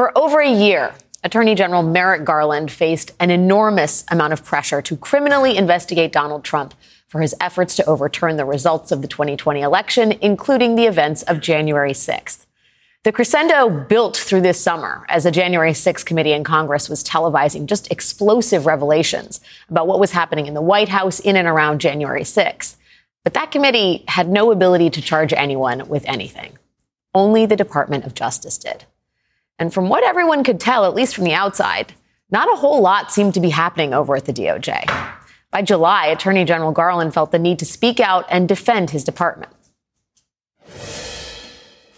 For over a year, Attorney General Merrick Garland faced an enormous amount of pressure to criminally investigate Donald Trump for his efforts to overturn the results of the 2020 election, including the events of January 6th. The crescendo built through this summer as a January 6th committee in Congress was televising just explosive revelations about what was happening in the White House in and around January 6th. But that committee had no ability to charge anyone with anything. Only the Department of Justice did. And from what everyone could tell, at least from the outside, not a whole lot seemed to be happening over at the DOJ. By July, Attorney General Garland felt the need to speak out and defend his department.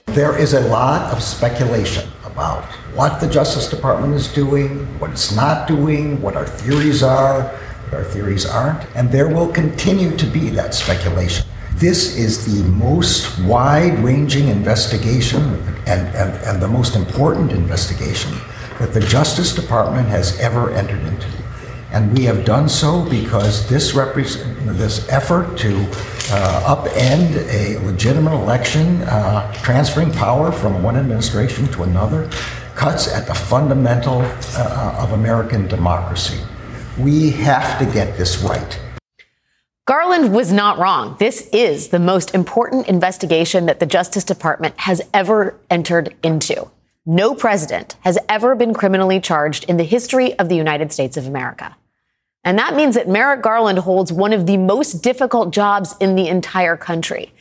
There is a lot of speculation about what the Justice Department is doing, what it's not doing, what our theories are, what our theories aren't, and there will continue to be that speculation. This is the most wide ranging investigation and, and, and the most important investigation that the Justice Department has ever entered into. And we have done so because this, repre- this effort to uh, upend a legitimate election, uh, transferring power from one administration to another, cuts at the fundamental uh, of American democracy. We have to get this right. Garland was not wrong. This is the most important investigation that the Justice Department has ever entered into. No president has ever been criminally charged in the history of the United States of America. And that means that Merrick Garland holds one of the most difficult jobs in the entire country.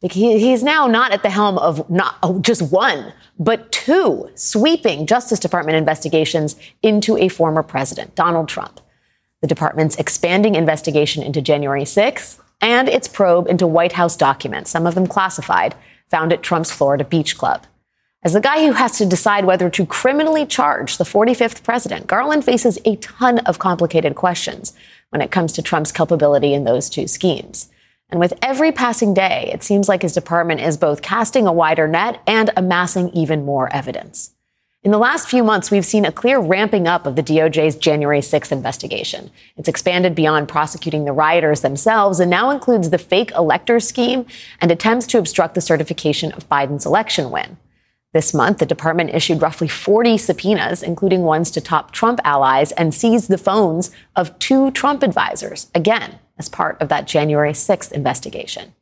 He, he's now not at the helm of not oh, just one, but two sweeping Justice Department investigations into a former president, Donald Trump the department's expanding investigation into January 6th and its probe into White House documents, some of them classified, found at Trump's Florida Beach Club. As the guy who has to decide whether to criminally charge the 45th president, Garland faces a ton of complicated questions when it comes to Trump's culpability in those two schemes. And with every passing day, it seems like his department is both casting a wider net and amassing even more evidence. In the last few months, we've seen a clear ramping up of the DOJ's January 6th investigation. It's expanded beyond prosecuting the rioters themselves and now includes the fake elector scheme and attempts to obstruct the certification of Biden's election win. This month, the department issued roughly 40 subpoenas, including ones to top Trump allies, and seized the phones of two Trump advisors, again, as part of that January 6th investigation.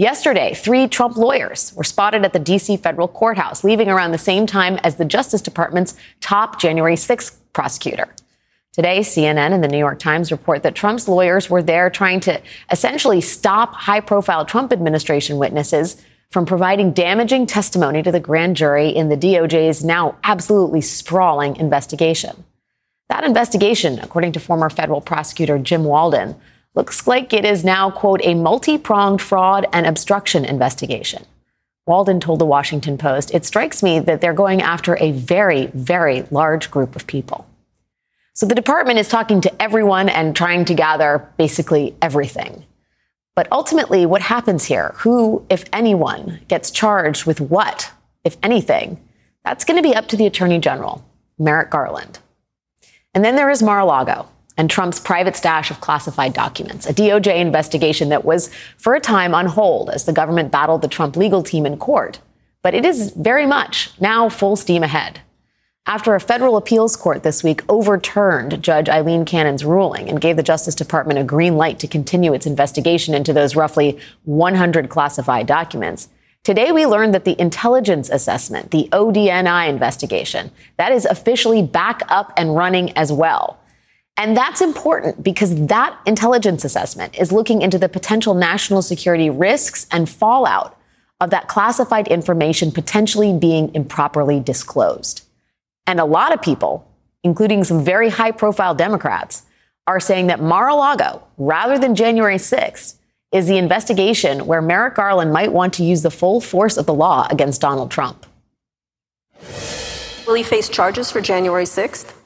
Yesterday, three Trump lawyers were spotted at the D.C. federal courthouse, leaving around the same time as the Justice Department's top January 6th prosecutor. Today, CNN and the New York Times report that Trump's lawyers were there trying to essentially stop high profile Trump administration witnesses from providing damaging testimony to the grand jury in the DOJ's now absolutely sprawling investigation. That investigation, according to former federal prosecutor Jim Walden, looks like it is now, quote, a multi pronged fraud and obstruction investigation. Walden told the Washington Post, It strikes me that they're going after a very, very large group of people. So the department is talking to everyone and trying to gather basically everything. But ultimately, what happens here, who, if anyone, gets charged with what, if anything, that's going to be up to the Attorney General, Merrick Garland. And then there is Mar a Lago and Trump's private stash of classified documents, a DOJ investigation that was for a time on hold as the government battled the Trump legal team in court. But it is very much now full steam ahead. After a federal appeals court this week overturned Judge Eileen Cannon's ruling and gave the Justice Department a green light to continue its investigation into those roughly 100 classified documents, Today, we learned that the intelligence assessment, the ODNI investigation, that is officially back up and running as well. And that's important because that intelligence assessment is looking into the potential national security risks and fallout of that classified information potentially being improperly disclosed. And a lot of people, including some very high profile Democrats, are saying that Mar a Lago, rather than January 6th, is the investigation where Merrick Garland might want to use the full force of the law against Donald Trump. Will he face charges for January 6th?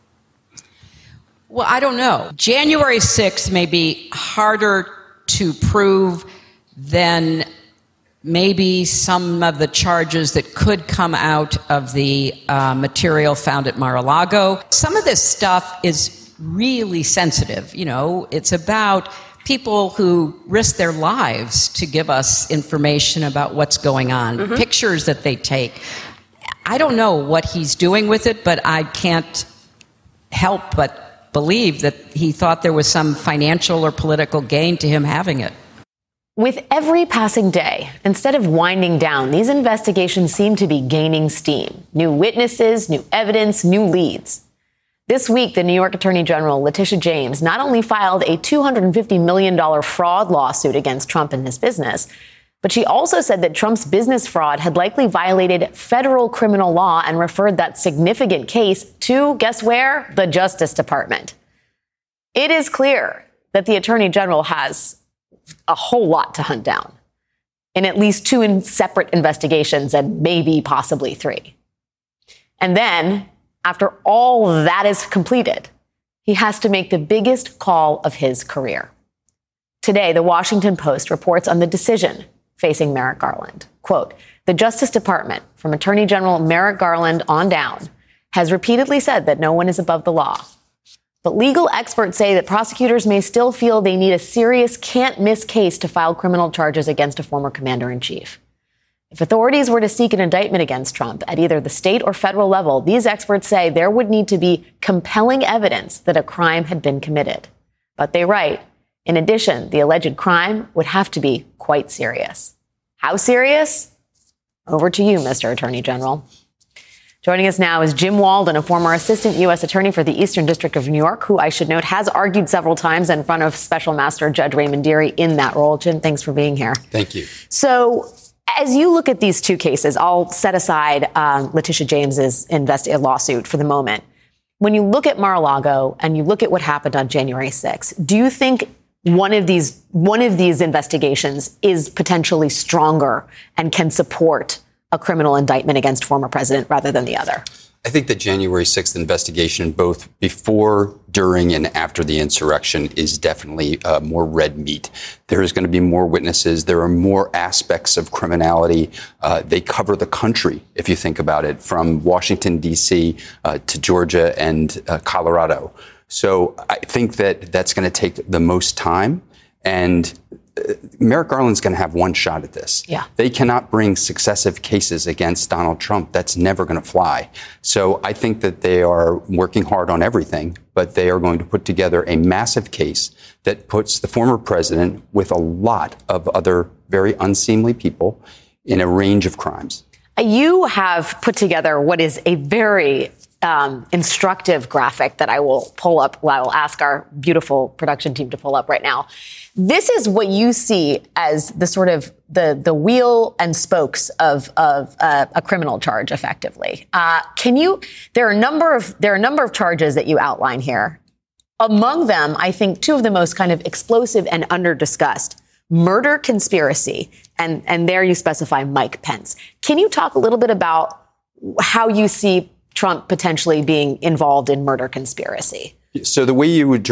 Well, I don't know. January 6th may be harder to prove than maybe some of the charges that could come out of the uh, material found at Mar a Lago. Some of this stuff is really sensitive. You know, it's about people who risk their lives to give us information about what's going on, mm-hmm. pictures that they take. I don't know what he's doing with it, but I can't help but believe that he thought there was some financial or political gain to him having it. With every passing day, instead of winding down, these investigations seem to be gaining steam. New witnesses, new evidence, new leads. This week, the New York Attorney General, Letitia James, not only filed a $250 million fraud lawsuit against Trump and his business, but she also said that Trump's business fraud had likely violated federal criminal law and referred that significant case to, guess where? The Justice Department. It is clear that the Attorney General has a whole lot to hunt down in at least two in separate investigations and maybe possibly three. And then, after all that is completed, he has to make the biggest call of his career. Today, the Washington Post reports on the decision facing Merrick Garland. Quote, the Justice Department, from Attorney General Merrick Garland on down, has repeatedly said that no one is above the law. But legal experts say that prosecutors may still feel they need a serious can't miss case to file criminal charges against a former commander in chief. If authorities were to seek an indictment against Trump at either the state or federal level, these experts say there would need to be compelling evidence that a crime had been committed. But they write, in addition, the alleged crime would have to be quite serious. How serious? Over to you, Mr. Attorney General. Joining us now is Jim Walden, a former assistant U.S. attorney for the Eastern District of New York, who I should note has argued several times in front of Special Master Judge Raymond Dearie in that role. Jim, thanks for being here. Thank you. So, as you look at these two cases, I'll set aside um, Letitia James's invest- lawsuit for the moment. When you look at Mar-a-Lago and you look at what happened on January 6th, do you think one of these one of these investigations is potentially stronger and can support a criminal indictment against former president rather than the other. I think the January 6th investigation, both before, during, and after the insurrection, is definitely uh, more red meat. There is going to be more witnesses. There are more aspects of criminality. Uh, they cover the country, if you think about it, from Washington, D.C. Uh, to Georgia and uh, Colorado. So I think that that's going to take the most time. And uh, Merrick Garland's going to have one shot at this. Yeah. They cannot bring successive cases against Donald Trump. That's never going to fly. So I think that they are working hard on everything, but they are going to put together a massive case that puts the former president with a lot of other very unseemly people in a range of crimes. You have put together what is a very um, instructive graphic that I will pull up. I will ask our beautiful production team to pull up right now. This is what you see as the sort of the the wheel and spokes of of uh, a criminal charge, effectively. Uh, can you? There are a number of there are a number of charges that you outline here. Among them, I think two of the most kind of explosive and under discussed murder conspiracy, and and there you specify Mike Pence. Can you talk a little bit about how you see Trump potentially being involved in murder conspiracy. So the way you would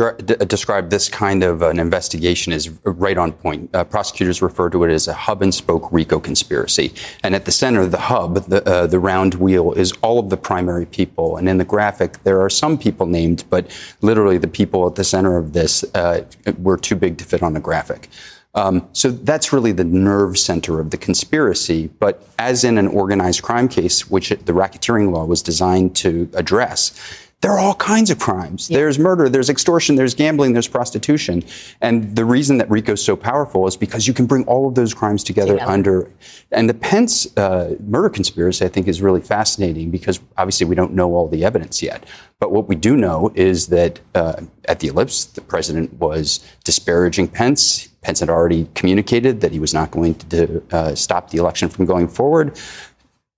describe this kind of an investigation is right on point. Uh, prosecutors refer to it as a hub and spoke RICO conspiracy, and at the center of the hub, the, uh, the round wheel, is all of the primary people. And in the graphic, there are some people named, but literally the people at the center of this uh, were too big to fit on the graphic. Um, so that's really the nerve center of the conspiracy. But as in an organized crime case, which the racketeering law was designed to address, there are all kinds of crimes. Yeah. There's murder, there's extortion, there's gambling, there's prostitution. And the reason that RICO is so powerful is because you can bring all of those crimes together under. And the Pence uh, murder conspiracy, I think, is really fascinating because obviously we don't know all the evidence yet. But what we do know is that uh, at the ellipse, the president was disparaging Pence. Pence had already communicated that he was not going to uh, stop the election from going forward.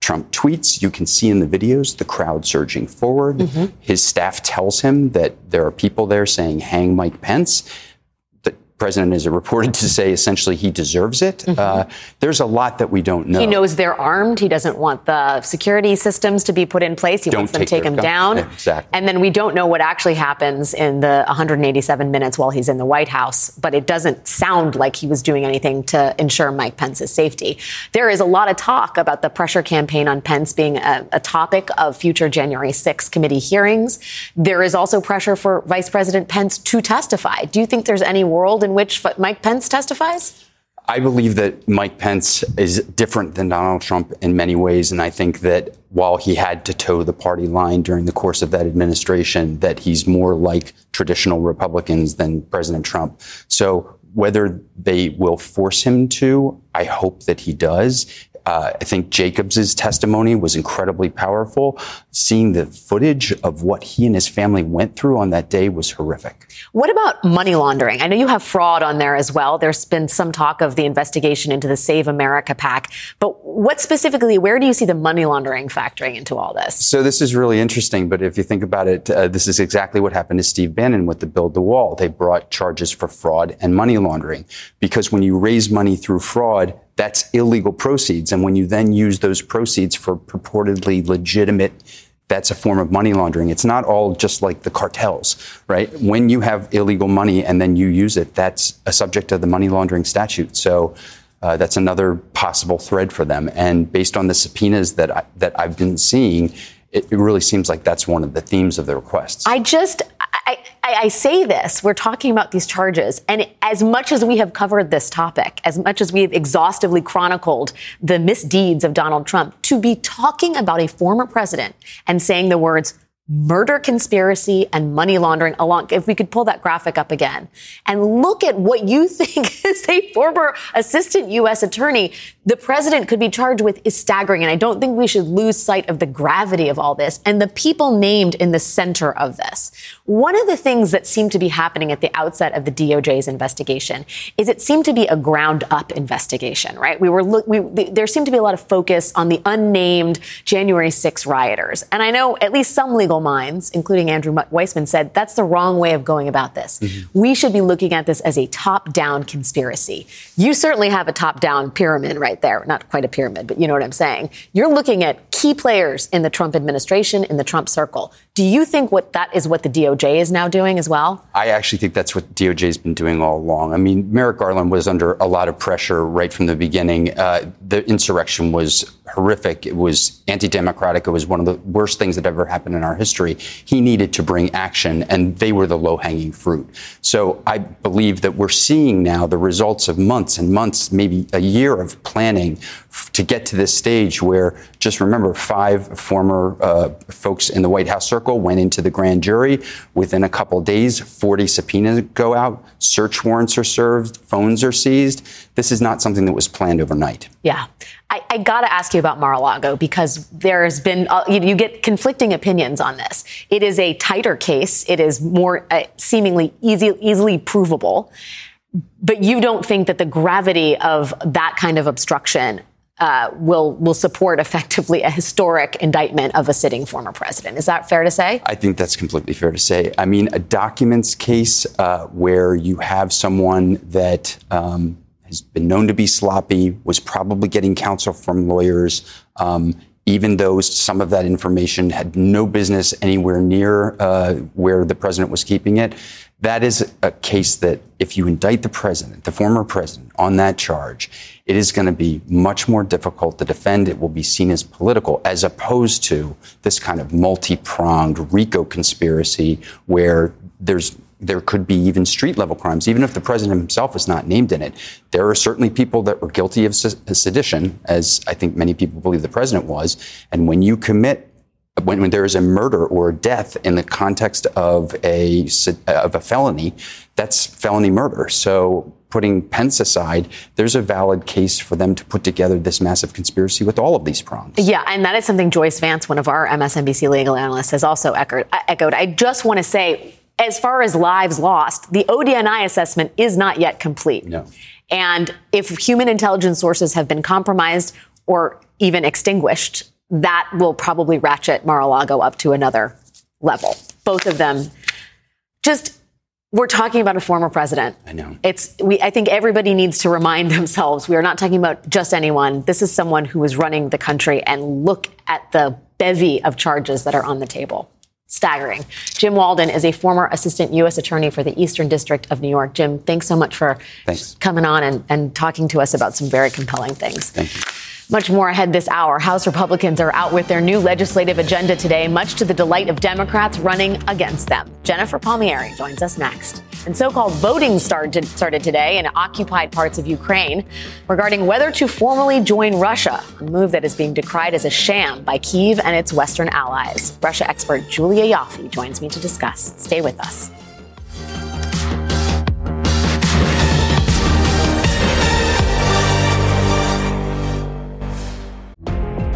Trump tweets. You can see in the videos the crowd surging forward. Mm-hmm. His staff tells him that there are people there saying, hang Mike Pence president is reported to say essentially he deserves it. Mm-hmm. Uh, there's a lot that we don't know. He knows they're armed. He doesn't want the security systems to be put in place. He don't wants them to take him down. Yeah, exactly. And then we don't know what actually happens in the 187 minutes while he's in the White House. But it doesn't sound like he was doing anything to ensure Mike Pence's safety. There is a lot of talk about the pressure campaign on Pence being a, a topic of future January 6 committee hearings. There is also pressure for Vice President Pence to testify. Do you think there's any world in which Mike Pence testifies? I believe that Mike Pence is different than Donald Trump in many ways, and I think that while he had to toe the party line during the course of that administration, that he's more like traditional Republicans than President Trump. So whether they will force him to, I hope that he does. Uh, I think Jacobs' testimony was incredibly powerful. Seeing the footage of what he and his family went through on that day was horrific. What about money laundering? I know you have fraud on there as well. There's been some talk of the investigation into the Save America PAC, but what specifically, where do you see the money laundering factoring into all this? So this is really interesting, but if you think about it, uh, this is exactly what happened to Steve Bannon with the Build the Wall. They brought charges for fraud and money laundering because when you raise money through fraud, that's illegal proceeds. And when you then use those proceeds for purportedly legitimate that's a form of money laundering. It's not all just like the cartels, right? When you have illegal money and then you use it, that's a subject of the money laundering statute. So uh, that's another possible thread for them. And based on the subpoenas that I, that I've been seeing, it, it really seems like that's one of the themes of the requests. I just, I, I, say this, we're talking about these charges, and as much as we have covered this topic, as much as we have exhaustively chronicled the misdeeds of Donald Trump, to be talking about a former president and saying the words, murder conspiracy and money laundering along if we could pull that graphic up again and look at what you think is a former assistant US attorney the president could be charged with is staggering and I don't think we should lose sight of the gravity of all this and the people named in the center of this one of the things that seemed to be happening at the outset of the DOJ's investigation is it seemed to be a ground up investigation right we were look we, there seemed to be a lot of focus on the unnamed January 6 rioters and I know at least some legal minds, including Andrew Weissmann, said that's the wrong way of going about this. Mm-hmm. We should be looking at this as a top down conspiracy. You certainly have a top down pyramid right there. Not quite a pyramid, but you know what I'm saying. You're looking at key players in the Trump administration, in the Trump circle. Do you think what that is what the DOJ is now doing as well? I actually think that's what DOJ has been doing all along. I mean, Merrick Garland was under a lot of pressure right from the beginning. Uh, the insurrection was horrific. It was anti-democratic. It was one of the worst things that ever happened in our history. He needed to bring action, and they were the low-hanging fruit. So I believe that we're seeing now the results of months and months, maybe a year of planning to get to this stage where, just remember, five former uh, folks in the White House circle went into the grand jury. Within a couple days, 40 subpoenas go out, search warrants are served, phones are seized. This is not something that was planned overnight. Yeah. I, I got to ask you about Mar-a-Lago because there's been uh, you, you, get conflicting opinions on this. It is a tighter case. It is more uh, seemingly easy, easily provable, but you don't think that the gravity of that kind of obstruction uh, will will support effectively a historic indictment of a sitting former president. Is that fair to say? I think that's completely fair to say. I mean, a documents case uh, where you have someone that um, has been known to be sloppy, was probably getting counsel from lawyers, um, even though some of that information had no business anywhere near uh, where the president was keeping it. That is a case that if you indict the president, the former president, on that charge, it is going to be much more difficult to defend. It will be seen as political as opposed to this kind of multi-pronged RICO conspiracy where there's there could be even street level crimes, even if the president himself is not named in it. There are certainly people that were guilty of sedition, as I think many people believe the president was. And when you commit, when, when there is a murder or a death in the context of a of a felony, that's felony murder. So putting Pence aside, there's a valid case for them to put together this massive conspiracy with all of these prongs. Yeah, and that is something Joyce Vance, one of our MSNBC legal analysts, has also echoed. echoed. I just want to say as far as lives lost, the ODNI assessment is not yet complete. No. And if human intelligence sources have been compromised or even extinguished, that will probably ratchet Mar-a-Lago up to another level. Both of them just we're talking about a former president. I know. It's we I think everybody needs to remind themselves we are not talking about just anyone. This is someone who is running the country and look at the bevy of charges that are on the table staggering. Jim Walden is a former assistant U.S. attorney for the Eastern District of New York. Jim, thanks so much for thanks. coming on and, and talking to us about some very compelling things. Thank you. Much more ahead this hour. House Republicans are out with their new legislative agenda today, much to the delight of Democrats running against them. Jennifer Palmieri joins us next. And so called voting started, started today in occupied parts of Ukraine regarding whether to formally join Russia, a move that is being decried as a sham by Kiev and its Western allies. Russia expert Julia Ioffe joins me to discuss. Stay with us.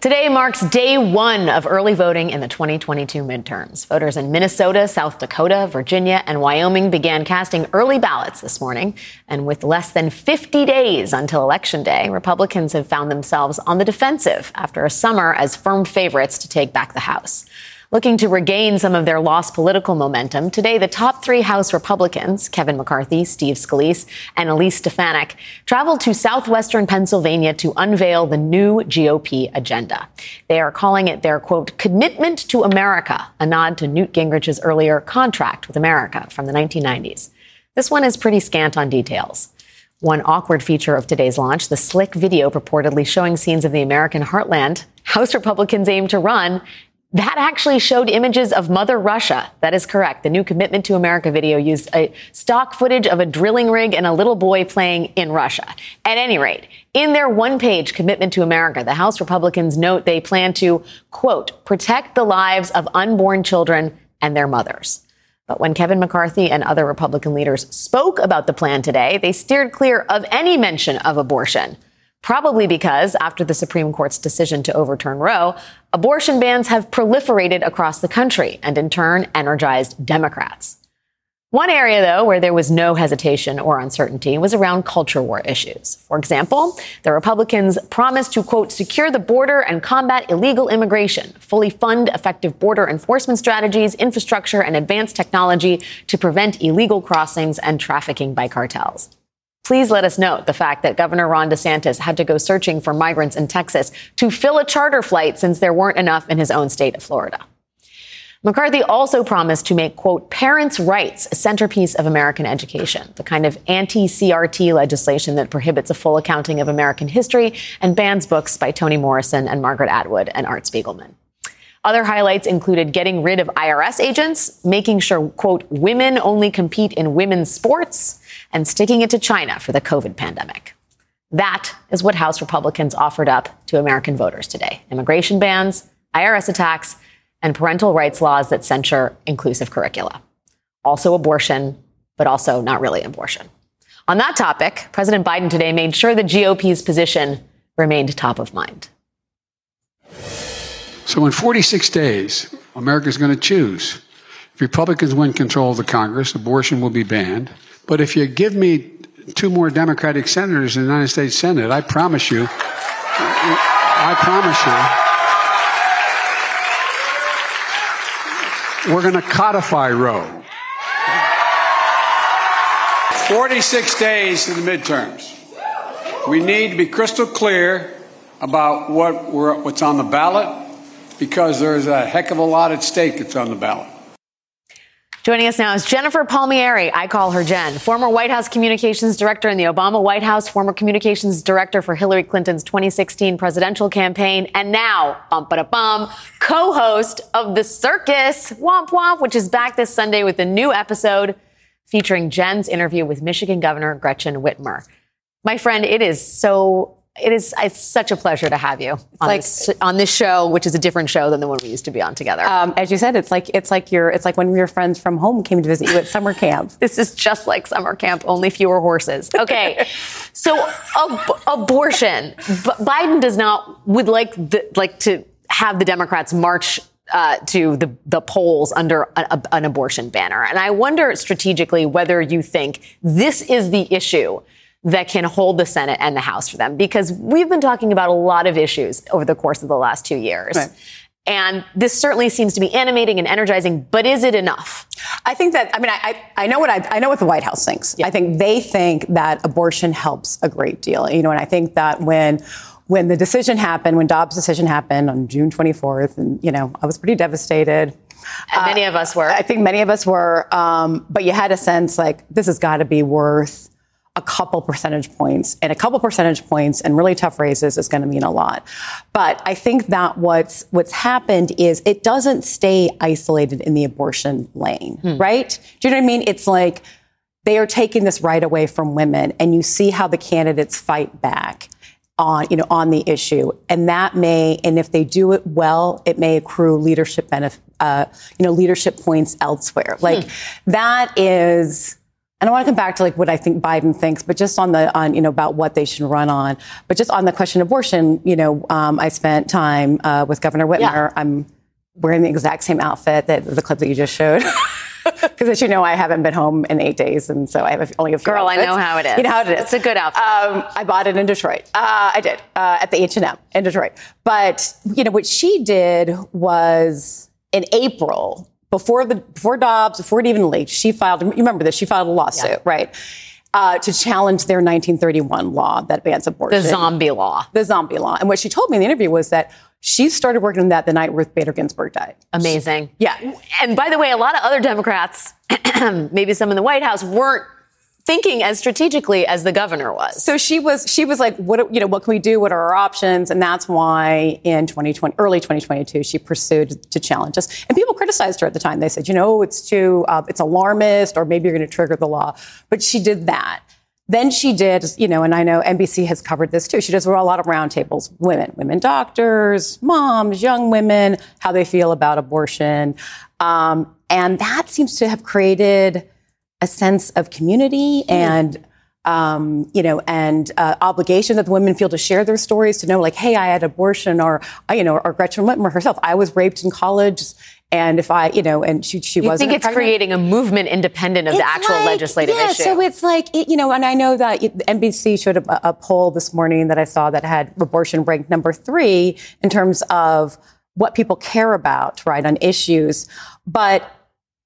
Today marks day one of early voting in the 2022 midterms. Voters in Minnesota, South Dakota, Virginia, and Wyoming began casting early ballots this morning. And with less than 50 days until Election Day, Republicans have found themselves on the defensive after a summer as firm favorites to take back the House. Looking to regain some of their lost political momentum, today the top three House Republicans, Kevin McCarthy, Steve Scalise, and Elise Stefanik, traveled to southwestern Pennsylvania to unveil the new GOP agenda. They are calling it their, quote, commitment to America, a nod to Newt Gingrich's earlier contract with America from the 1990s. This one is pretty scant on details. One awkward feature of today's launch, the slick video purportedly showing scenes of the American heartland House Republicans aim to run that actually showed images of Mother Russia. That is correct. The new Commitment to America video used a stock footage of a drilling rig and a little boy playing in Russia. At any rate, in their one page Commitment to America, the House Republicans note they plan to, quote, protect the lives of unborn children and their mothers. But when Kevin McCarthy and other Republican leaders spoke about the plan today, they steered clear of any mention of abortion. Probably because, after the Supreme Court's decision to overturn Roe, abortion bans have proliferated across the country and in turn energized Democrats. One area, though, where there was no hesitation or uncertainty was around culture war issues. For example, the Republicans promised to, quote, secure the border and combat illegal immigration, fully fund effective border enforcement strategies, infrastructure, and advanced technology to prevent illegal crossings and trafficking by cartels. Please let us note the fact that Governor Ron DeSantis had to go searching for migrants in Texas to fill a charter flight since there weren't enough in his own state of Florida. McCarthy also promised to make, quote, parents' rights a centerpiece of American education, the kind of anti CRT legislation that prohibits a full accounting of American history and bans books by Toni Morrison and Margaret Atwood and Art Spiegelman. Other highlights included getting rid of IRS agents, making sure, quote, women only compete in women's sports, and sticking it to China for the COVID pandemic. That is what House Republicans offered up to American voters today immigration bans, IRS attacks, and parental rights laws that censure inclusive curricula. Also abortion, but also not really abortion. On that topic, President Biden today made sure the GOP's position remained top of mind. So in 46 days, America is going to choose. If Republicans win control of the Congress, abortion will be banned. But if you give me two more Democratic senators in the United States Senate, I promise you, I promise you, we're going to codify Roe. 46 days to the midterms. We need to be crystal clear about what what's on the ballot because there's a heck of a lot at stake that's on the ballot. Joining us now is Jennifer Palmieri. I call her Jen, former White House communications director in the Obama White House, former communications director for Hillary Clinton's 2016 presidential campaign, and now, bum ba bum, co-host of The Circus, Womp Womp, which is back this Sunday with a new episode featuring Jen's interview with Michigan Governor Gretchen Whitmer. My friend, it is so it is it's such a pleasure to have you on, like, this, on this show, which is a different show than the one we used to be on together. Um, as you said, it's like it's like your it's like when your friends from home came to visit you at summer camp. this is just like summer camp, only fewer horses. Okay, so ab- abortion. B- Biden does not would like the, like to have the Democrats march uh, to the, the polls under a, a, an abortion banner. And I wonder strategically whether you think this is the issue that can hold the Senate and the House for them. Because we've been talking about a lot of issues over the course of the last two years. Right. And this certainly seems to be animating and energizing, but is it enough? I think that, I mean, I, I know what I, I know what the White House thinks. I think they think that abortion helps a great deal. You know, and I think that when, when the decision happened, when Dobbs' decision happened on June 24th, and, you know, I was pretty devastated. And many of us were. I think many of us were. Um, but you had a sense like this has got to be worth a couple percentage points, and a couple percentage points and really tough raises is going to mean a lot. But I think that what's what's happened is it doesn't stay isolated in the abortion lane, Hmm. right? Do you know what I mean? It's like they are taking this right away from women, and you see how the candidates fight back on you know on the issue and that may and if they do it well it may accrue leadership benefit uh, you know leadership points elsewhere like that is I want to come back to like what I think Biden thinks, but just on the on you know about what they should run on, but just on the question of abortion, you know, um, I spent time uh, with Governor Whitmer. Yeah. I'm wearing the exact same outfit that the clip that you just showed. Because as you know, I haven't been home in eight days, and so I have only a few. Girl, I know how it is. You know how it is. It's a good outfit. Um, I bought it in Detroit. Uh, I did uh, at the H and M in Detroit. But you know what she did was in April before the before Dobbs before it even leaked. She filed. You remember this? She filed a lawsuit, Yeah. right? Uh, to challenge their 1931 law that bans abortion. the zombie law. The zombie law. And what she told me in the interview was that she started working on that the night Ruth Bader Ginsburg died. Amazing. Yeah. And by the way, a lot of other Democrats, maybe some in the White House, weren't thinking as strategically as the governor was. So she was she was like, what you know, what can we do? What are our options? And that's why in 2020, early 2022, she pursued to challenge us. And people criticized her at the time. They said, you know, it's too uh, it's alarmist, or maybe you're going to trigger the law. But she did that. Then she did, you know, and I know NBC has covered this too. She does a lot of roundtables, women, women doctors, moms, young women, how they feel about abortion, um, and that seems to have created a sense of community and um, you know and uh, obligation that the women feel to share their stories to know like hey i had abortion or uh, you know or gretchen whitmer herself i was raped in college and if i you know and she, she wasn't You think it's pregnant. creating a movement independent of the actual like- legislative yeah, issue. So it's like, it- you know, and I know that it- NBC showed a, a poll this morning that I saw that had abortion ranked number three in terms of what people care about, right, on issues. But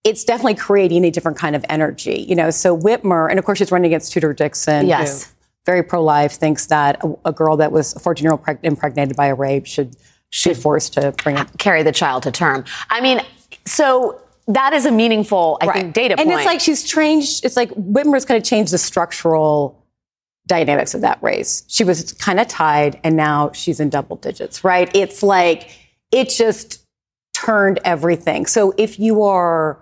it's definitely creating a different kind of energy, you know. So Whitmer, and of course she's running against Tudor Dixon. Yes. very pro-life, thinks that a, a girl that was a 14-year-old preg- impregnated by a rape should should be forced to bring it. carry the child to term. I mean, so that is a meaningful, I think, data point. and it's like she's changed. It's like Whitmer's kind of changed the structural dynamics of that race. She was kind of tied, and now she's in double digits. Right? It's like it just turned everything. So if you are,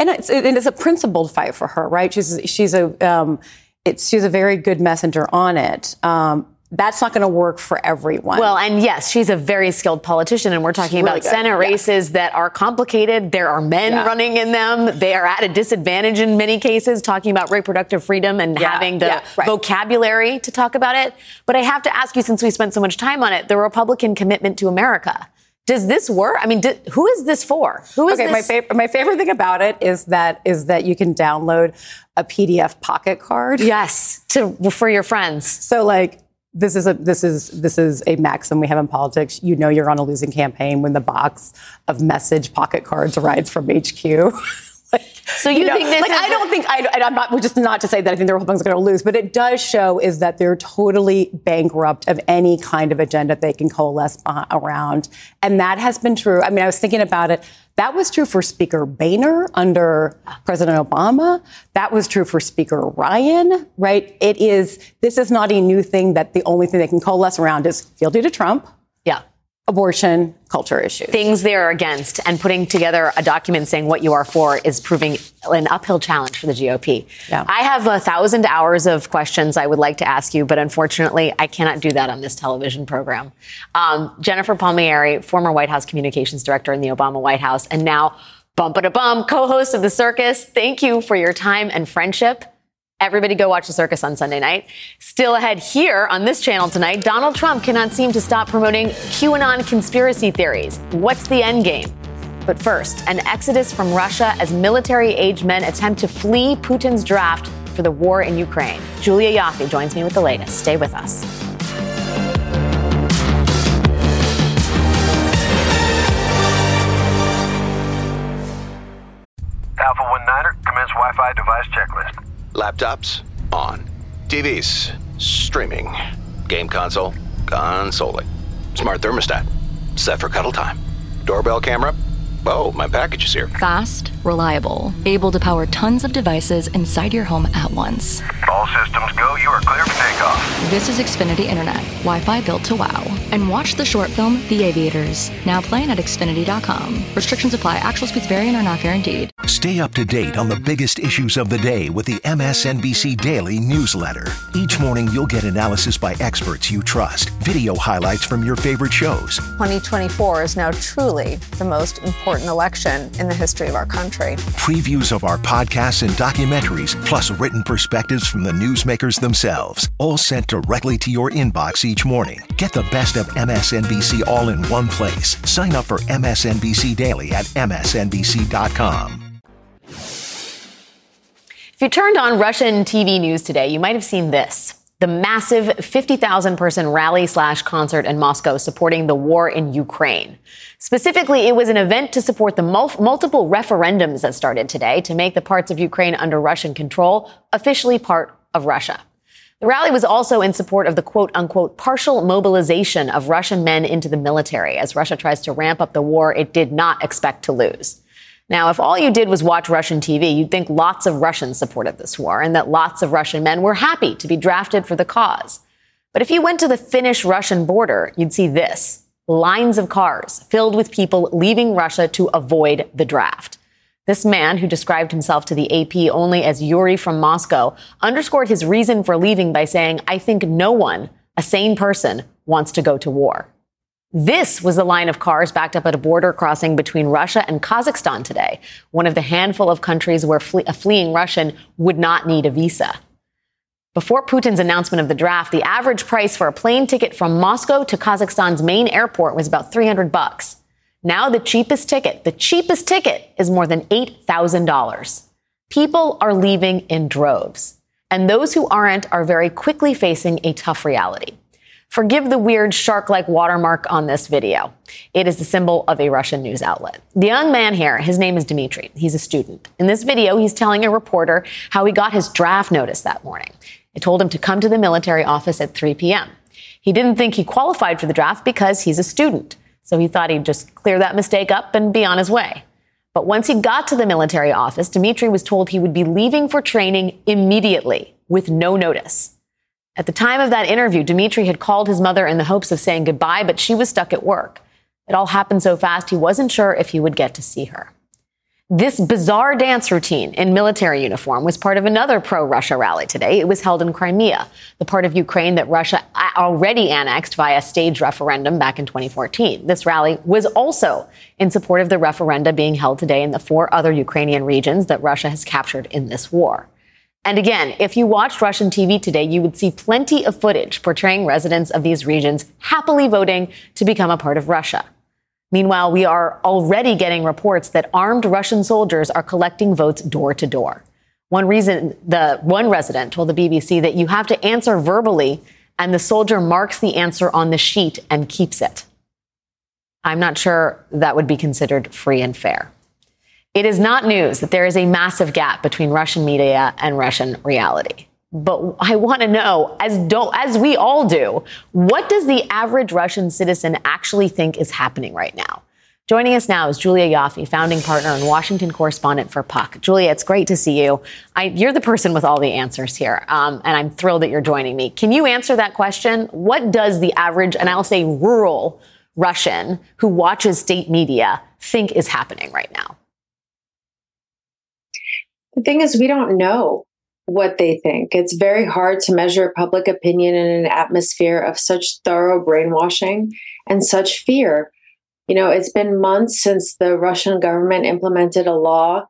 and it's, and it's a principled fight for her, right? She's she's a um, it's she's a very good messenger on it. Um, that's not going to work for everyone. Well, and yes, she's a very skilled politician, and we're talking really about good, Senate yeah. races that are complicated. There are men Yeah. running in them. They are at a disadvantage in many cases, talking about reproductive freedom and Yeah, having the right. vocabulary to talk about it. But I have to ask you, since we spent so much time on it, the Republican commitment to America. Does this work? I mean, do, who is this for? Who is okay, this? my favorite my favorite thing about it is that is that you can download a PDF pocket card. Yes, to for your friends. So like this is a this is this is a maxim we have in politics. You know you're on a losing campaign when the box of message pocket cards arrives from HQ. So you think this like is I don't think I. I'm not just not to say that I think the Republicans are going to lose, but it does show is that they're totally bankrupt of any kind of agenda they can coalesce around, and that has been true. I mean, I was thinking about it. That was true for Speaker Boehner under President Obama. That was true for Speaker Ryan. Right? It is. This is not a new thing. That the only thing they can coalesce around is fealty to Trump. Abortion, culture issues. Things they're against, and putting together a document saying what you are for is proving an uphill challenge for the GOP. Yeah. I have a thousand hours of questions I would like to ask you, but unfortunately, I cannot do that on this television program. Um, Jennifer Palmieri, former White House communications director in the Obama White House, and now bump a bum co-host of the circus. Thank you for your time and friendship. Everybody go watch the circus on Sunday night. Still ahead here on this channel tonight, Donald Trump cannot seem to stop promoting QAnon conspiracy theories. What's the end game? But first, an exodus from Russia as military age men attempt to flee Putin's draft for the war in Ukraine. Julia Ioffe joins me with the latest. Stay with us. Alpha 1 Niner, commence Wi Fi device checklist. Laptops on. TVs streaming. Game console consoling. Smart thermostat set for cuddle time. Doorbell camera. Oh, my package is here. Fast, reliable, able to power tons of devices inside your home at once. All systems go. You are clear for takeoff. This is Xfinity Internet, Wi Fi built to wow. And watch the short film, The Aviators, now playing at Xfinity.com. Restrictions apply, actual speeds vary and are not guaranteed. Stay up to date on the biggest issues of the day with the MSNBC Daily newsletter. Each morning, you'll get analysis by experts you trust, video highlights from your favorite shows. 2024 is now truly the most important election in the history of our country. Previews of our podcasts and documentaries, plus written perspectives from the newsmakers themselves, all sent directly to your inbox each morning. Get the best of MSNBC all in one place. Sign up for MSNBC Daily at MSNBC.com. If you turned on Russian TV news today, you might have seen this. The massive 50,000 person rally slash concert in Moscow supporting the war in Ukraine. Specifically, it was an event to support the mul- multiple referendums that started today to make the parts of Ukraine under Russian control officially part of Russia. The rally was also in support of the quote unquote partial mobilization of Russian men into the military as Russia tries to ramp up the war it did not expect to lose. Now, if all you did was watch Russian TV, you'd think lots of Russians supported this war and that lots of Russian men were happy to be drafted for the cause. But if you went to the Finnish Russian border, you'd see this lines of cars filled with people leaving Russia to avoid the draft. This man, who described himself to the AP only as Yuri from Moscow, underscored his reason for leaving by saying, I think no one, a sane person, wants to go to war. This was the line of cars backed up at a border crossing between Russia and Kazakhstan today, one of the handful of countries where fle- a fleeing Russian would not need a visa. Before Putin's announcement of the draft, the average price for a plane ticket from Moscow to Kazakhstan's main airport was about 300 bucks. Now the cheapest ticket, the cheapest ticket is more than $8,000. People are leaving in droves. And those who aren't are very quickly facing a tough reality. Forgive the weird shark like watermark on this video. It is the symbol of a Russian news outlet. The young man here, his name is Dmitry. He's a student. In this video, he's telling a reporter how he got his draft notice that morning. It told him to come to the military office at 3 p.m. He didn't think he qualified for the draft because he's a student. So he thought he'd just clear that mistake up and be on his way. But once he got to the military office, Dmitry was told he would be leaving for training immediately with no notice. At the time of that interview, Dmitry had called his mother in the hopes of saying goodbye, but she was stuck at work. It all happened so fast, he wasn't sure if he would get to see her. This bizarre dance routine in military uniform was part of another pro Russia rally today. It was held in Crimea, the part of Ukraine that Russia uh, already annexed via staged referendum back in 2014. This rally was also in support of the referenda being held today in the four other Ukrainian regions that Russia has captured in this war. And again, if you watched Russian TV today, you would see plenty of footage portraying residents of these regions happily voting to become a part of Russia. Meanwhile, we are already getting reports that armed Russian soldiers are collecting votes door to door. One reason, the one resident told the BBC that you have to answer verbally and the soldier marks the answer on the sheet and keeps it. I'm not sure that would be considered free and fair. It is not news that there is a massive gap between Russian media and Russian reality. But I want to know, as do, as we all do, what does the average Russian citizen actually think is happening right now? Joining us now is Julia Ioffe, founding partner and Washington correspondent for Puck. Julia, it's great to see you. I, you're the person with all the answers here, um, and I'm thrilled that you're joining me. Can you answer that question? What does the average, and I'll say rural Russian who watches state media think is happening right now? The thing is, we don't know what they think. It's very hard to measure public opinion in an atmosphere of such thorough brainwashing and such fear. You know, it's been months since the Russian government implemented a law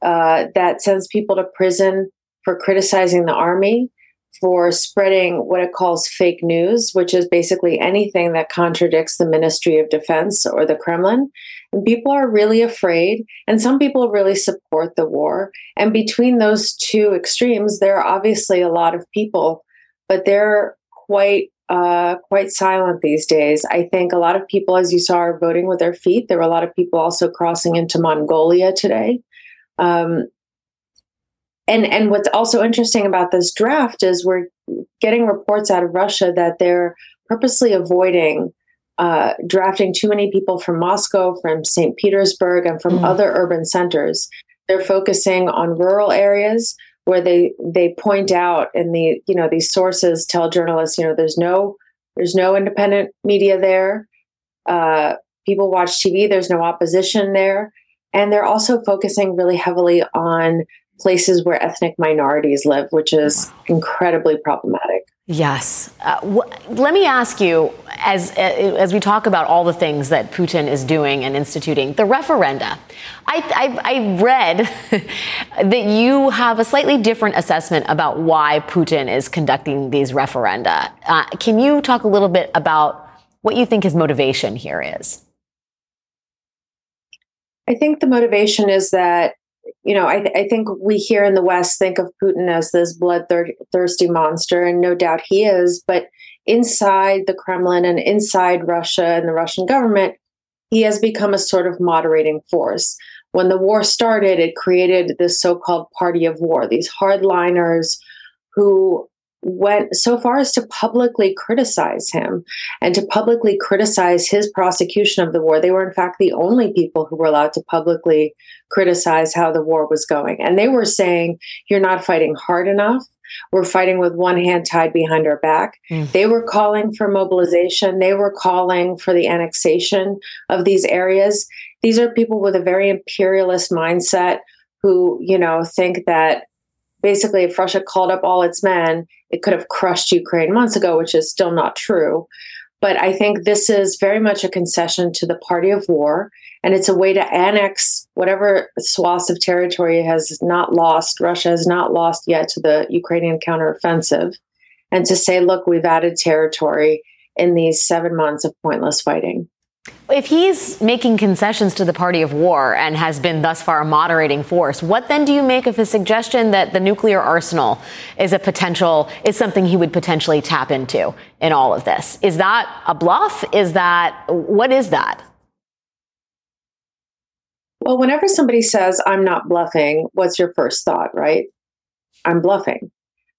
uh, that sends people to prison for criticizing the army for spreading what it calls fake news, which is basically anything that contradicts the Ministry of Defense or the Kremlin. And people are really afraid, and some people really support the war. And between those two extremes, there are obviously a lot of people, but they're quite uh, quite silent these days. I think a lot of people, as you saw, are voting with their feet. There were a lot of people also crossing into Mongolia today. Um, and and what's also interesting about this draft is we're getting reports out of Russia that they're purposely avoiding uh, drafting too many people from Moscow, from St. Petersburg, and from mm. other urban centers. They're focusing on rural areas where they they point out and the you know these sources tell journalists you know there's no there's no independent media there. Uh, people watch TV. There's no opposition there, and they're also focusing really heavily on places where ethnic minorities live, which is incredibly problematic. Yes. Uh, wh- let me ask you, as uh, as we talk about all the things that Putin is doing and instituting, the referenda. I, I, I read that you have a slightly different assessment about why Putin is conducting these referenda. Uh, can you talk a little bit about what you think his motivation here is? I think the motivation is that you know, I, th- I, think we here in the West think of Putin as this bloodthirsty monster, and no doubt he is. But inside the Kremlin and inside Russia and the Russian government, he has become a sort of moderating force. When the war started, it created this so called party of war, these hardliners who went so far as to publicly criticize him and to publicly criticize his prosecution of the war. They were, in fact, the only people who were allowed to publicly criticize how the war was going. And they were saying, You're not fighting hard enough. We're fighting with one hand tied behind our back. Mm. They were calling for mobilization. They were calling for the annexation of these areas. These are people with a very imperialist mindset who, you know, think that basically if Russia called up all its men, it could have crushed Ukraine months ago, which is still not true. But I think this is very much a concession to the party of war. And it's a way to annex whatever swaths of territory has not lost, Russia has not lost yet to the Ukrainian counteroffensive. And to say, look, we've added territory in these seven months of pointless fighting. If he's making concessions to the party of war and has been thus far a moderating force, what then do you make of his suggestion that the nuclear arsenal is a potential, is something he would potentially tap into in all of this? Is that a bluff? Is that, what is that? Well, whenever somebody says, I'm not bluffing, what's your first thought, right? I'm bluffing.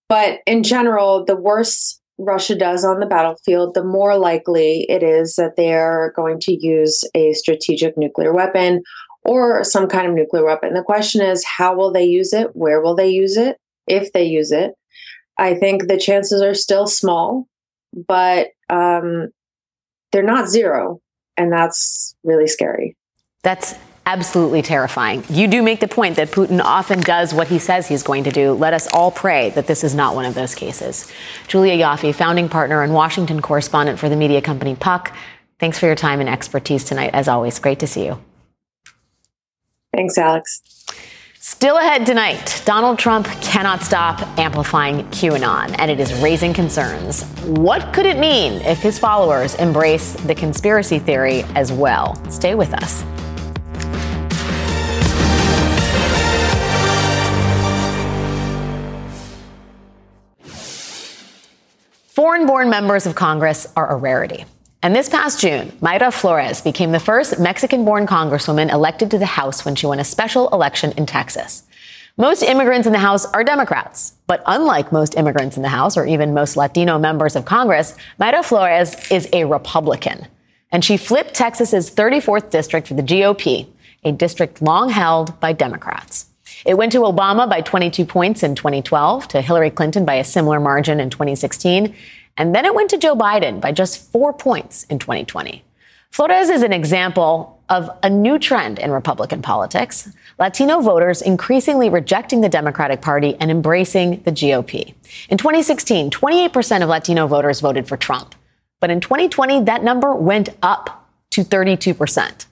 But in general, the worse Russia does on the battlefield, the more likely it is that they're going to use a strategic nuclear weapon or some kind of nuclear weapon. The question is, how will they use it? Where will they use it? If they use it, I think the chances are still small, but um, they're not zero. And that's really scary. That's absolutely terrifying. You do make the point that Putin often does what he says he's going to do. Let us all pray that this is not one of those cases. Julia Ioffe, founding partner and Washington correspondent for the media company Puck, thanks for your time and expertise tonight. As always, great to see you. Thanks, Alex. Still ahead tonight, Donald Trump cannot stop amplifying QAnon, and it is raising concerns. What could it mean if his followers embrace the conspiracy theory as well? Stay with us. Foreign born members of Congress are a rarity. And this past June, Mayra Flores became the first Mexican born congresswoman elected to the House when she won a special election in Texas. Most immigrants in the House are Democrats, but unlike most immigrants in the House or even most Latino members of Congress, Mayra Flores is a Republican. And she flipped Texas's 34th district for the GOP, a district long held by Democrats. It went to Obama by 22 points in 2012, to Hillary Clinton by a similar margin in 2016, and then it went to Joe Biden by just four points in 2020. Flores is an example of a new trend in Republican politics. Latino voters increasingly rejecting the Democratic Party and embracing the GOP. In 2016, 28% of Latino voters voted for Trump. But in 2020, that number went up to 32%.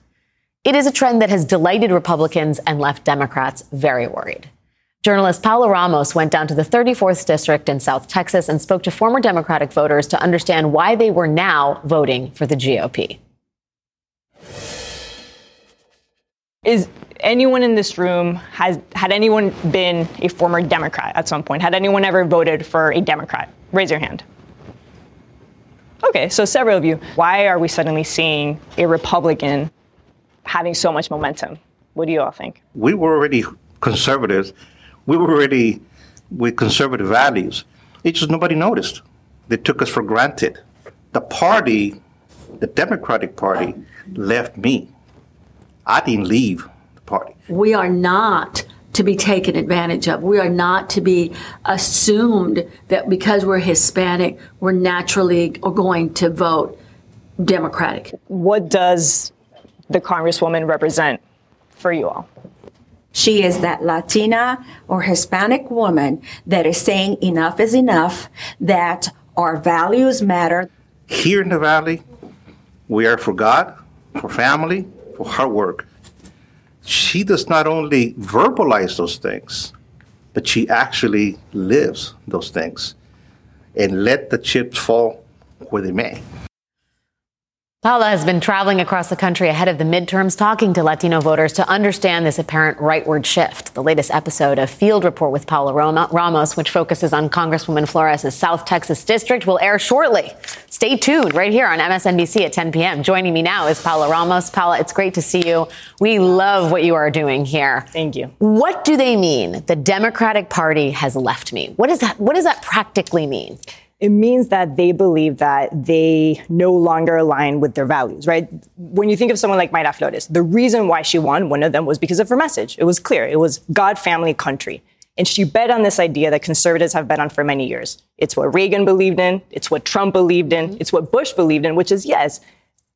It is a trend that has delighted Republicans and left Democrats very worried. Journalist Paola Ramos went down to the 34th district in South Texas and spoke to former Democratic voters to understand why they were now voting for the GOP. Is anyone in this room has had anyone been a former Democrat at some point? Had anyone ever voted for a Democrat? Raise your hand. Okay, so several of you. Why are we suddenly seeing a Republican having so much momentum? What do you all think? We were already conservatives. We were already with conservative values. It just nobody noticed. They took us for granted. The party, the Democratic Party, left me. I didn't leave the party. We are not to be taken advantage of. We are not to be assumed that because we're Hispanic, we're naturally going to vote Democratic. What does the Congresswoman represent for you all? She is that Latina or Hispanic woman that is saying enough is enough, that our values matter. Here in the Valley, we are for God, for family, for hard work. She does not only verbalize those things, but she actually lives those things and let the chips fall where they may. Paola has been traveling across the country ahead of the midterms, talking to Latino voters to understand this apparent rightward shift. The latest episode of Field Report with Paola Ramos, which focuses on Congresswoman Flores' South Texas district, will air shortly. Stay tuned right here on MSNBC at 10 p.m. Joining me now is Paola Ramos. Paola, it's great to see you. We love what you are doing here. Thank you. What do they mean? The Democratic Party has left me. What does that? What does that practically mean? It means that they believe that they no longer align with their values, right? When you think of someone like Mayra Flores, the reason why she won, one of them was because of her message. It was clear. It was God, family, country. And she bet on this idea that conservatives have bet on for many years. It's what Reagan believed in. It's what Trump believed in. It's what Bush believed in, which is yes,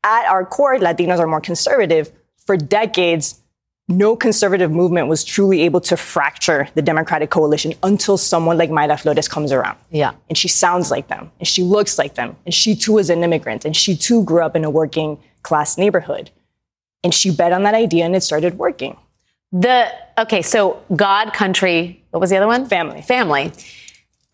at our core, Latinos are more conservative. For decades, no conservative movement was truly able to fracture the Democratic coalition until someone like Mayra Flores comes around. Yeah. And she sounds like them, and she looks like them, and she too is an immigrant, and she too grew up in a working class neighborhood. And she bet on that idea, and it started working. The okay, so God, country, what was the other one? Family. Family.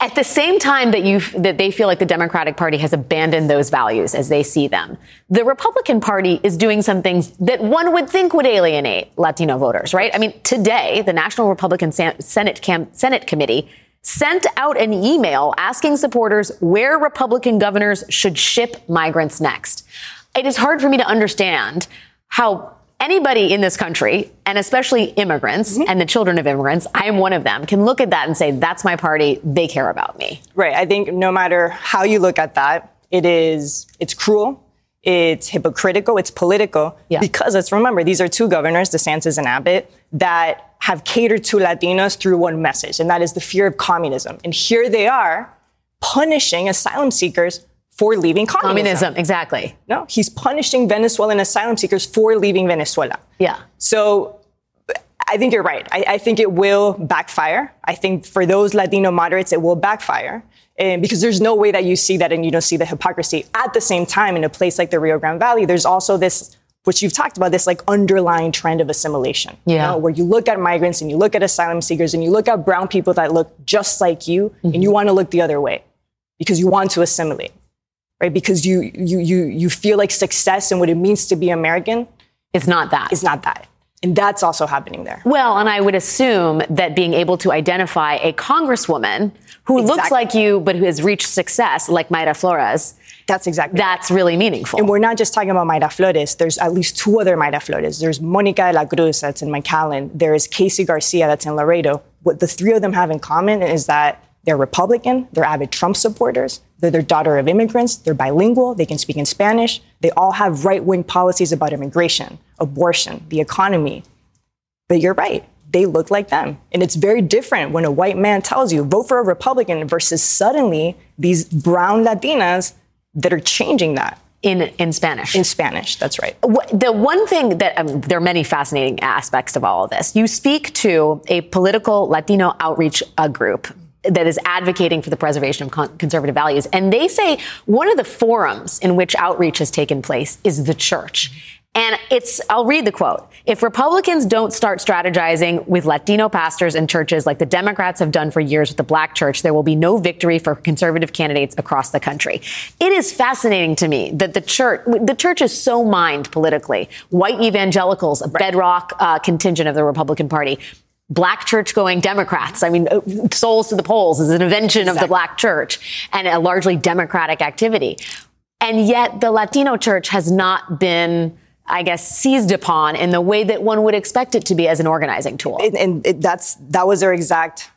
At the same time that you that they feel like the Democratic Party has abandoned those values as they see them, the Republican Party is doing some things that one would think would alienate Latino voters, right? I mean, today the National Republican Senate Cam- Senate Committee sent out an email asking supporters where Republican governors should ship migrants next. It is hard for me to understand how anybody in this country, and especially immigrants mm-hmm. and the children of immigrants, I am one of them, can look at that and say, that's my party. They care about me. Right. I think no matter how you look at that, it is, it's cruel. It's hypocritical. It's political. Yeah. Because let's remember, these are two governors, DeSantis and Abbott, that have catered to Latinos through one message, and that is the fear of communism. And here they are punishing asylum seekers for leaving communism. Communism, exactly. No, he's punishing Venezuelan asylum seekers for leaving Venezuela. Yeah. So I think you're right. I, I, think it will backfire. I think for those Latino moderates, it will backfire. And because there's no way that you see that and you don't see the hypocrisy. At the same time, in a place like the Rio Grande Valley, there's also this, which you've talked about, this like underlying trend of assimilation. Yeah. You know, where you look at migrants and you look at asylum seekers and you look at brown people that look just like you mm-hmm. and you want to look the other way because you want to assimilate right? Because you you you you feel like success and what it means to be American is not that. Is not that. And that's also happening there. Well, and I would assume that being able to identify a congresswoman who exactly. looks like you but who has reached success, like Mayra Flores, that's exactly that's really meaningful. And we're not just talking about Mayra Flores. There's at least two other Mayra Flores. There's Monica de la Cruz that's in McAllen. There is Casey Garcia that's in Laredo. What the three of them have in common is that they're Republican, they're avid Trump supporters, they're the daughter of immigrants, they're bilingual, they can speak in Spanish, they all have right wing policies about immigration, abortion, the economy. But you're right, they look like them. And it's very different when a white man tells you, vote for a Republican versus suddenly these brown Latinas that are changing that. in in Spanish. In Spanish, that's right. The one thing that um, there are many fascinating aspects of all of this. You speak to a political Latino outreach uh, group that is advocating for the preservation of con- conservative values, and they say one of the forums in which outreach has taken place is the church. And it's, I'll read the quote. If Republicans don't start strategizing with Latino pastors and churches like the Democrats have done for years with the black church, there will be no victory for conservative candidates across the country. It is fascinating to me that the church, the church is so mined politically. White evangelicals, a bedrock uh, contingent of the Republican Party black church going Democrats. I mean, uh, souls to the polls is an invention exactly. of the black church and a largely Democratic activity. And yet the Latino church has not been I guess, seized upon in the way that one would expect it to be as an organizing tool. And, and it, that's that was their exact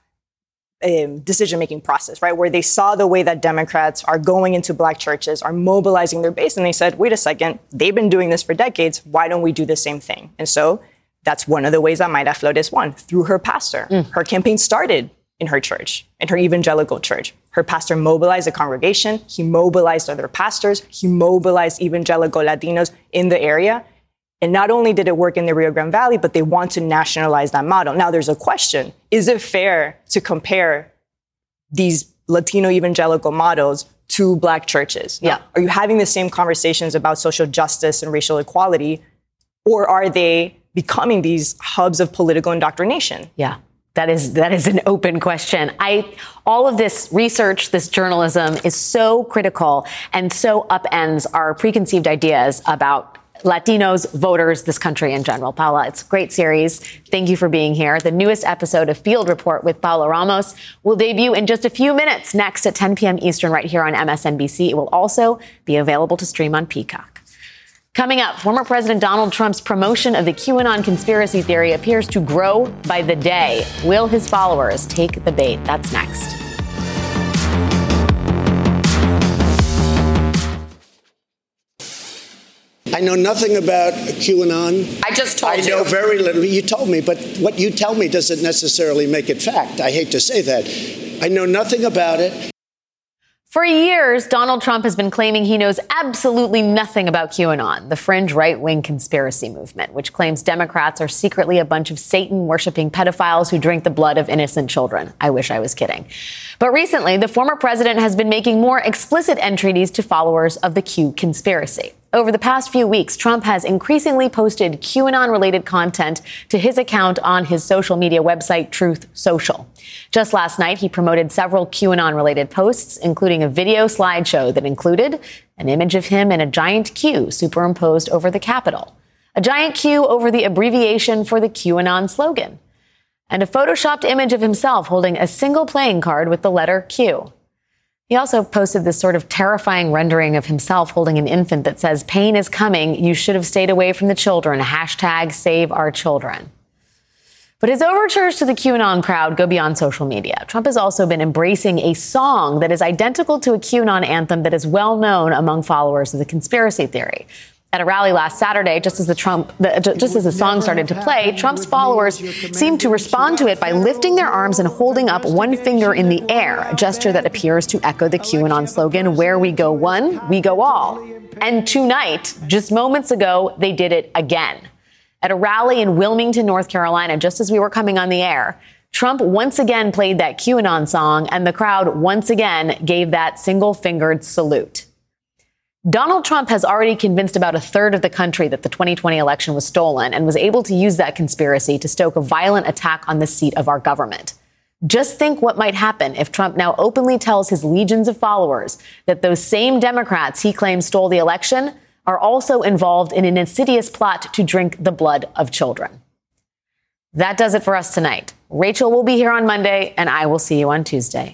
um, decision making process, right? Where they saw the way that Democrats are going into black churches, are mobilizing their base, and they said, wait a second, they've been doing this for decades. Why don't we do the same thing? And so that's one of the ways that Mayra Flores won through her pastor. Mm. Her campaign started in her church, in her evangelical church. Her pastor mobilized the congregation. He mobilized other pastors. He mobilized evangelical Latinos in the area. And not only did it work in the Rio Grande Valley, but they want to nationalize that model. Now, there's a question Is it fair to compare these Latino evangelical models to black churches? Yeah. Are you having the same conversations about social justice and racial equality? Or are they becoming these hubs of political indoctrination? Yeah. That is that is an open question. I all of this research, this journalism is so critical and so upends our preconceived ideas about Latinos, voters, this country in general. Paola, it's a great series. Thank you for being here. The newest episode of Field Report with Paola Ramos will debut in just a few minutes next at 10 p.m. Eastern right here on MSNBC. It will also be available to stream on Peacock. Coming up, former President Donald Trump's promotion of the QAnon conspiracy theory appears to grow by the day. Will his followers take the bait? That's next. I know nothing about QAnon. I just told I you. I know very little. You told me, but what you tell me doesn't necessarily make it fact. I hate to say that. I know nothing about it. For years, Donald Trump has been claiming he knows absolutely nothing about QAnon, the fringe right wing conspiracy movement, which claims Democrats are secretly a bunch of Satan worshiping pedophiles who drink the blood of innocent children. I wish I was kidding. But recently, the former president has been making more explicit entreaties to followers of the Q conspiracy. Over the past few weeks, Trump has increasingly posted QAnon related content to his account on his social media website, Truth Social. Just last night, he promoted several QAnon related posts, including a video slideshow that included an image of him in a giant Q superimposed over the Capitol, a giant Q over the abbreviation for the QAnon slogan, and a photoshopped image of himself holding a single playing card with the letter Q. He also posted this sort of terrifying rendering of himself holding an infant that says, Pain is coming. You should have stayed away from the children. Hashtag save our children. But his overtures to the QAnon crowd go beyond social media. Trump has also been embracing a song that is identical to a QAnon anthem that is well known among followers of the conspiracy theory at a rally last Saturday, just as the Trump, the, just as the song started to play, Trump's followers seemed to respond to it by lifting their arms and holding up one finger in the air, a gesture that appears to echo the QAnon slogan, "Where we go one, we go all." And tonight, just moments ago, they did it again. At a rally in Wilmington, North Carolina, just as we were coming on the air, Trump once again played that QAnon song, and the crowd once again gave that single fingered salute. Donald Trump has already convinced about a third of the country that the 2020 election was stolen and was able to use that conspiracy to stoke a violent attack on the seat of our government. Just think what might happen if Trump now openly tells his legions of followers that those same Democrats he claims stole the election are also involved in an insidious plot to drink the blood of children. That does it for us tonight. Rachel will be here on Monday, and I will see you on Tuesday.